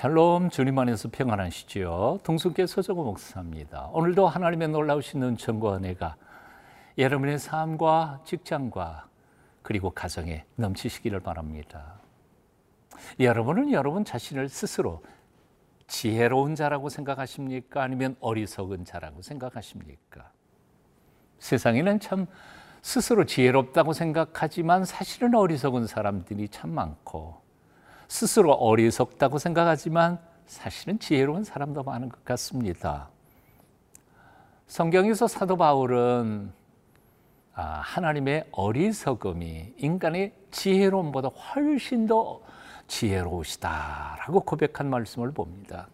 샬롬 주님 안에서 평안하시지요. 동순계 서정호 목사입니다. 오늘도 하나님의 놀라우신 은총과 은혜가 여러분의 삶과 직장과 그리고 가정에 넘치시기를 바랍니다. 여러분은 여러분 자신을 스스로 지혜로운 자라고 생각하십니까? 아니면 어리석은 자라고 생각하십니까? 세상에는 참 스스로 지혜롭다고 생각하지만 사실은 어리석은 사람들이 참 많고 스스로 어리석다고 생각하지만 사실은 지혜로운 사람도 많은 것 같습니다. 성경에서 사도 바울은 아, 하나님의 어리석음이 인간의 지혜로움보다 훨씬 더 지혜로우시다라고 고백한 말씀을 봅니다.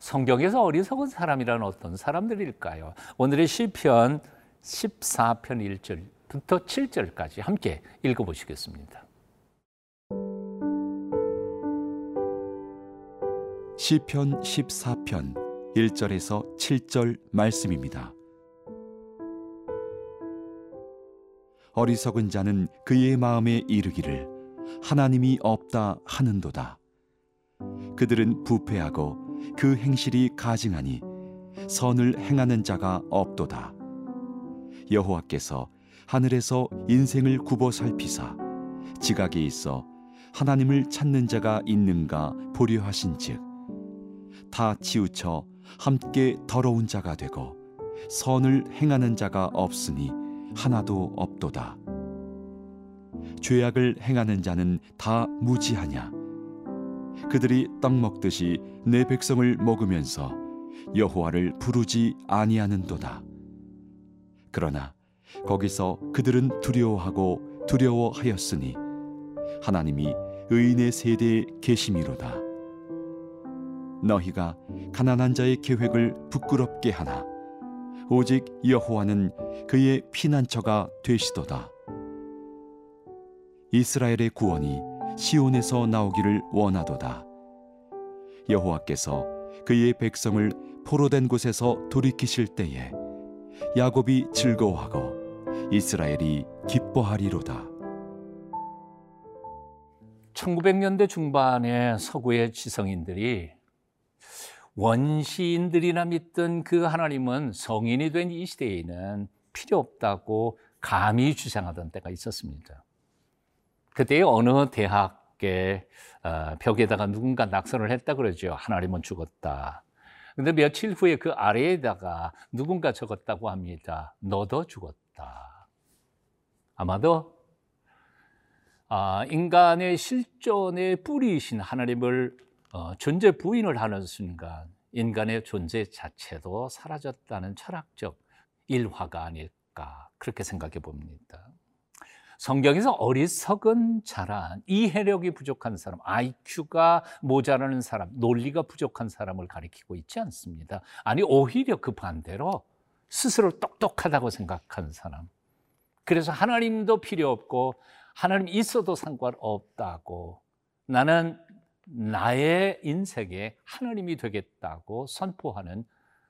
성경에서 어리석은 사람이란 어떤 사람들일까요? 오늘의 시편 14편 1절부터 7절까지 함께 읽어보시겠습니다. 시편 14편 1절에서 7절 말씀입니다. 어리석은 자는 그의 마음에 이르기를 하나님이 없다 하는도다. 그들은 부패하고 그 행실이 가증하니 선을 행하는 자가 없도다. 여호와께서 하늘에서 인생을 굽어 살피사 지각에 있어 하나님을 찾는 자가 있는가 보려 하신즉 다 치우쳐 함께 더러운 자가 되고 선을 행하는 자가 없으니 하나도 없도다. 죄악을 행하는 자는 다 무지하냐? 그들이 떡 먹듯이 내 백성을 먹으면서 여호와를 부르지 아니하는도다. 그러나 거기서 그들은 두려워하고 두려워하였으니 하나님이 의인의 세대에 계심이로다. 너희가 가난한 자의 계획을 부끄럽게 하나 오직 여호와는 그의 피난처가 되시도다. 이스라엘의 구원이 시온에서 나오기를 원하도다. 여호와께서 그의 백성을 포로된 곳에서 돌이키실 때에 야곱이 즐거워하고 이스라엘이 기뻐하리로다. 1900년대 중반에 서구의 지성인들이 원시인들이나 믿던 그 하나님은 성인이 된 이 시대에는 필요 없다고 감히 주장하던 때가 있었습니다. 그때 어느 대학의 어, 벽에다가 누군가 낙선을 했다 그러죠. 하나님은 죽었다. 근데 며칠 후에 그 아래에다가 누군가 적었다고 합니다. 너도 죽었다. 아마도 아, 인간의 실존의 뿌리이신 하나님을 어, 존재 부인을 하는 순간 인간의 존재 자체도 사라졌다는 철학적 일화가 아닐까 그렇게 생각해 봅니다. 성경에서 어리석은 자란 이해력이 부족한 사람, IQ가 모자라는 사람, 논리가 부족한 사람을 가리키고 있지 않습니다. 아니 오히려 그 반대로 스스로 똑똑하다고 생각한 사람. 그래서 하나님도 필요 없고 하나님 있어도 상관없다고 나는 나의 인생에 하나님이 되겠다고 선포하는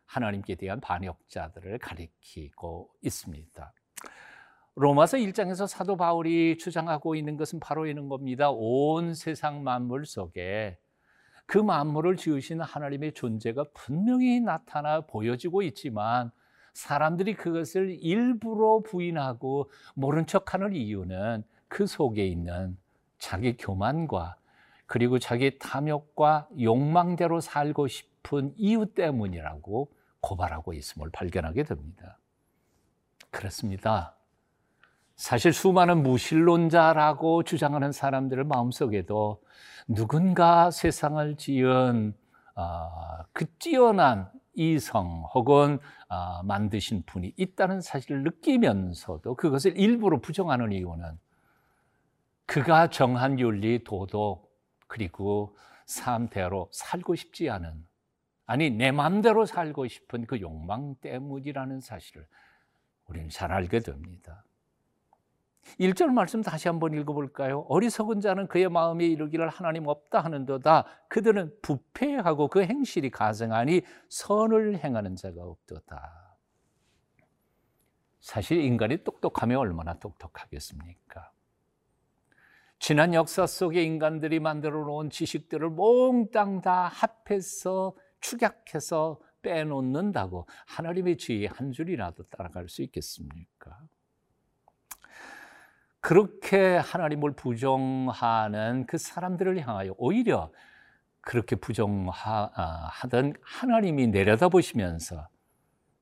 하나님께 대한 반역자들을 가리키고 있습니다. 로마서 1장에서 사도 바울이 주장하고 있는 것은 바로 이런 겁니다. 온 세상 만물 속에 그 만물을 지으신 하나님의 존재가 분명히 나타나 보여지고 있지만 사람들이 그것을 일부러 부인하고 모른 척하는 이유는 그 속에 있는 자기 교만과 그리고 자기 탐욕과 욕망대로 살고 싶은 이유 때문이라고 고발하고 있음을 발견하게 됩니다. 그렇습니다. 사실 수많은 무신론자라고 주장하는 사람들의 마음속에도 누군가 세상을 지은 어, 그 뛰어난 이성 혹은 어, 만드신 분이 있다는 사실을 느끼면서도 그것을 일부러 부정하는 이유는 그가 정한 윤리, 도덕, 그리고 삶대로 살고 싶지 않은 아니 내 마음대로 살고 싶은 그 욕망 때문이라는 사실을 우리는 잘 알게 됩니다. 1절 말씀 다시 한번 읽어볼까요? 어리석은 자는 그의 마음에 이르기를 하나님 없다 하는도다. 그들은 부패하고 그 행실이 가증하니 선을 행하는 자가 없도다. 사실 인간이 똑똑하면 얼마나 똑똑하겠습니까? 지난 역사 속에 인간들이 만들어 놓은 지식들을 몽땅 다 합해서 축약해서 빼놓는다고 하나님의 지혜 한 줄이라도 따라갈 수 있겠습니까? 그렇게 하나님을 부정하는 그 사람들을 향하여 오히려 그렇게 부정하던 하나님이 내려다보시면서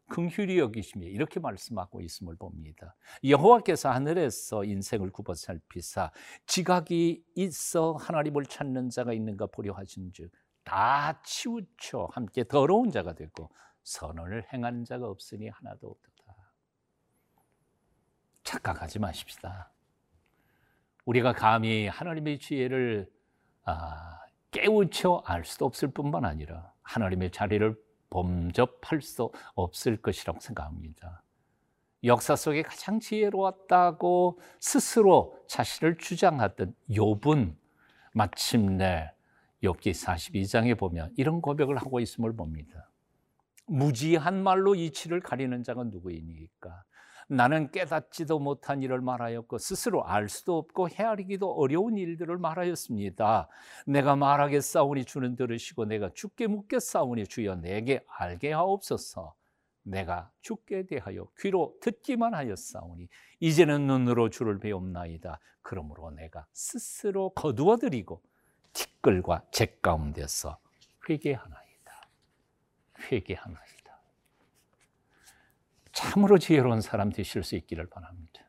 긍휼히 여기시며 이렇게 말씀하고 있음을 봅니다. 여호와께서 하늘에서 인생을 굽어 살피사 지각이 있어 하나님을 찾는 자가 있는가 보려 하신즉 다 치우쳐 함께 더러운 자가 되고 선언을 행하는 자가 없으니 하나도 없다. 착각하지 마십시다. 우리가 감히 하나님의 지혜를 아, 깨우쳐 알 수도 없을 뿐만 아니라 하나님의 자리를 범접할 수 없을 것이라고 생각합니다. 역사 속에 가장 지혜로웠다고 스스로 자신을 주장하던 욥은 마침내 욥기 42장에 보면 이런 고백을 하고 있음을 봅니다. 무지한 말로 이치를 가리는 자가 누구이니까 나는 깨닫지도 못한 일을 말하였고 스스로 알 수도 없고 헤아리기도 어려운 일들을 말하였습니다. 내가 말하겠사오니 주는 들으시고 내가 죽게 묻겠사오니 주여 내게 알게 하옵소서. 내가 죽게 대하여 귀로 듣기만 하였사오니 이제는 눈으로 주를 배움나이다. 그러므로 내가 스스로 거두어드리고 티끌과 제 가운데서 회개하나이다. 회개하나이다. 참으로 지혜로운 사람 되실 수 있기를 바랍니다.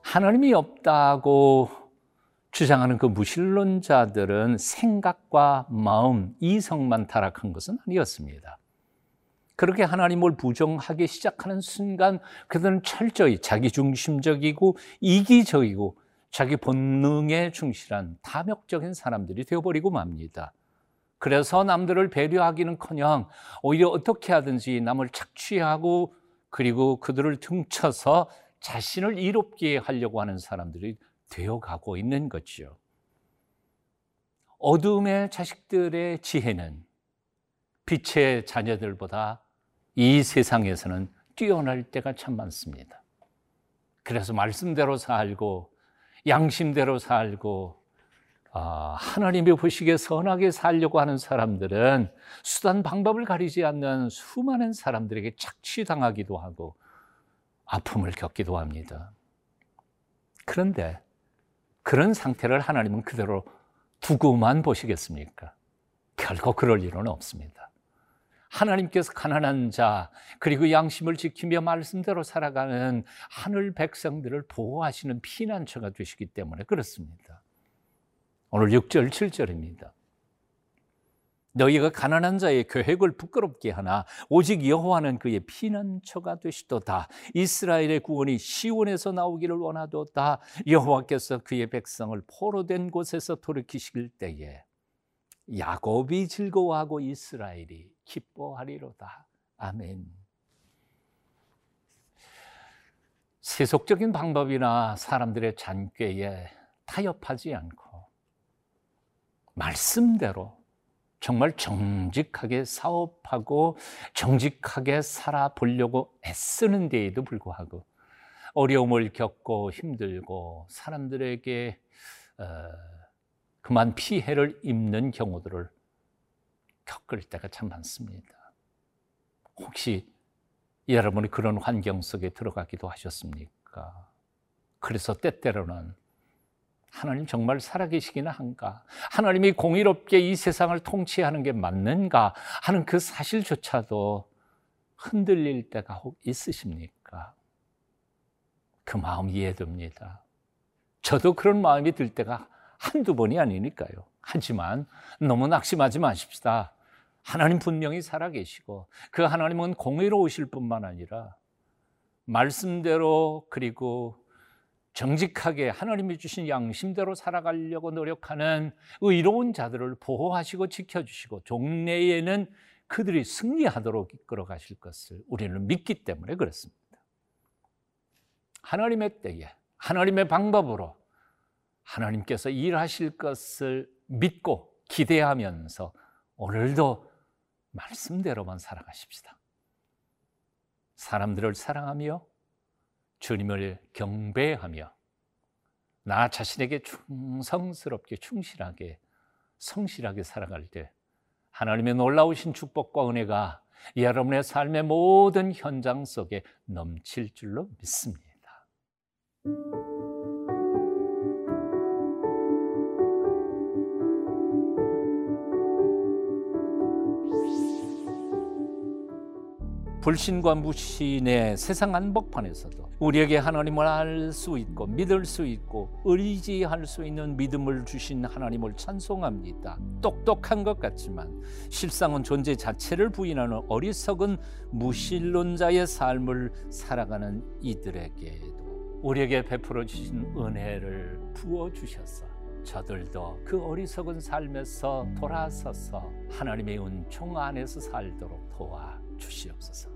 하나님이 없다고 주장하는 그 무신론자들은 생각과 마음, 이성만 타락한 것은 아니었습니다. 그렇게 하나님을 부정하기 시작하는 순간 그들은 철저히 자기중심적이고 이기적이고 자기 본능에 충실한 탐욕적인 사람들이 되어버리고 맙니다. 그래서 남들을 배려하기는커녕 오히려 어떻게 하든지 남을 착취하고 그리고 그들을 등쳐서 자신을 이롭게 하려고 하는 사람들이 되어가고 있는 거죠. 어둠의 자식들의 지혜는 빛의 자녀들보다 이 세상에서는 뛰어날 때가 참 많습니다. 그래서 말씀대로 살고 양심대로 살고 아, 하나님의 보시기에 선하게 살려고 하는 사람들은 수단 방법을 가리지 않는 수많은 사람들에게 착취당하기도 하고 아픔을 겪기도 합니다. 그런데 그런 상태를 하나님은 그대로 두고만 보시겠습니까? 결코 그럴 일은 없습니다. 하나님께서 가난한 자 그리고 양심을 지키며 말씀대로 살아가는 하늘 백성들을 보호하시는 피난처가 되시기 때문에 그렇습니다. 오늘 6절 7절입니다. 너희가 가난한 자의 계획을 부끄럽게 하나 오직 여호와는 그의 피난처가 되시도다. 이스라엘의 구원이 시온에서 나오기를 원하도다. 여호와께서 그의 백성을 포로된 곳에서 돌이키실 때에 야곱이 즐거워하고 이스라엘이 기뻐하리로다. 아멘. 세속적인 방법이나 사람들의 잔꾀에 타협하지 않고 말씀대로 정말 정직하게 사업하고 정직하게 살아보려고 애쓰는 데에도 불구하고 어려움을 겪고 힘들고 사람들에게 어, 그만 피해를 입는 경우들을 겪을 때가 참 많습니다. 혹시 여러분이 그런 환경 속에 들어가기도 하셨습니까? 그래서 때때로는 하나님 정말 살아계시기는 한가? 하나님이 공의롭게 이 세상을 통치하는 게 맞는가? 하는 그 사실조차도 흔들릴 때가 혹 있으십니까? 그 마음 이해됩니다. 저도 그런 마음이 들 때가 한두 번이 아니니까요. 하지만 너무 낙심하지 마십시다. 하나님 분명히 살아계시고 그 하나님은 공의로우실 뿐만 아니라 말씀대로 그리고 정직하게 하나님이 주신 양심대로 살아가려고 노력하는 의로운 자들을 보호하시고 지켜주시고 종래에는 그들이 승리하도록 이끌어 가실 것을 우리는 믿기 때문에 그렇습니다. 하나님의 때에 하나님의 방법으로 하나님께서 일하실 것을 믿고 기대하면서 오늘도 말씀대로만 살아가십시다. 사람들을 사랑하며 주님을 경배하며 나 자신에게 충성스럽게 충실하게 성실하게 살아갈 때 하나님의 놀라우신 축복과 은혜가 여러분의 삶의 모든 현장 속에 넘칠 줄로 믿습니다. 불신과 무신의 세상 한복판에서도 우리에게 하나님을 알 수 있고 믿을 수 있고 의지할 수 있는 믿음을 주신 하나님을 찬송합니다. 똑똑한 것 같지만 실상은 존재 자체를 부인하는 어리석은 무신론자의 삶을 살아가는 이들에게도 우리에게 베풀어 주신 은혜를 부어 주셔서 저들도 그 어리석은 삶에서 돌아서서 하나님의 은총 안에서 살도록 도와 주시옵소서.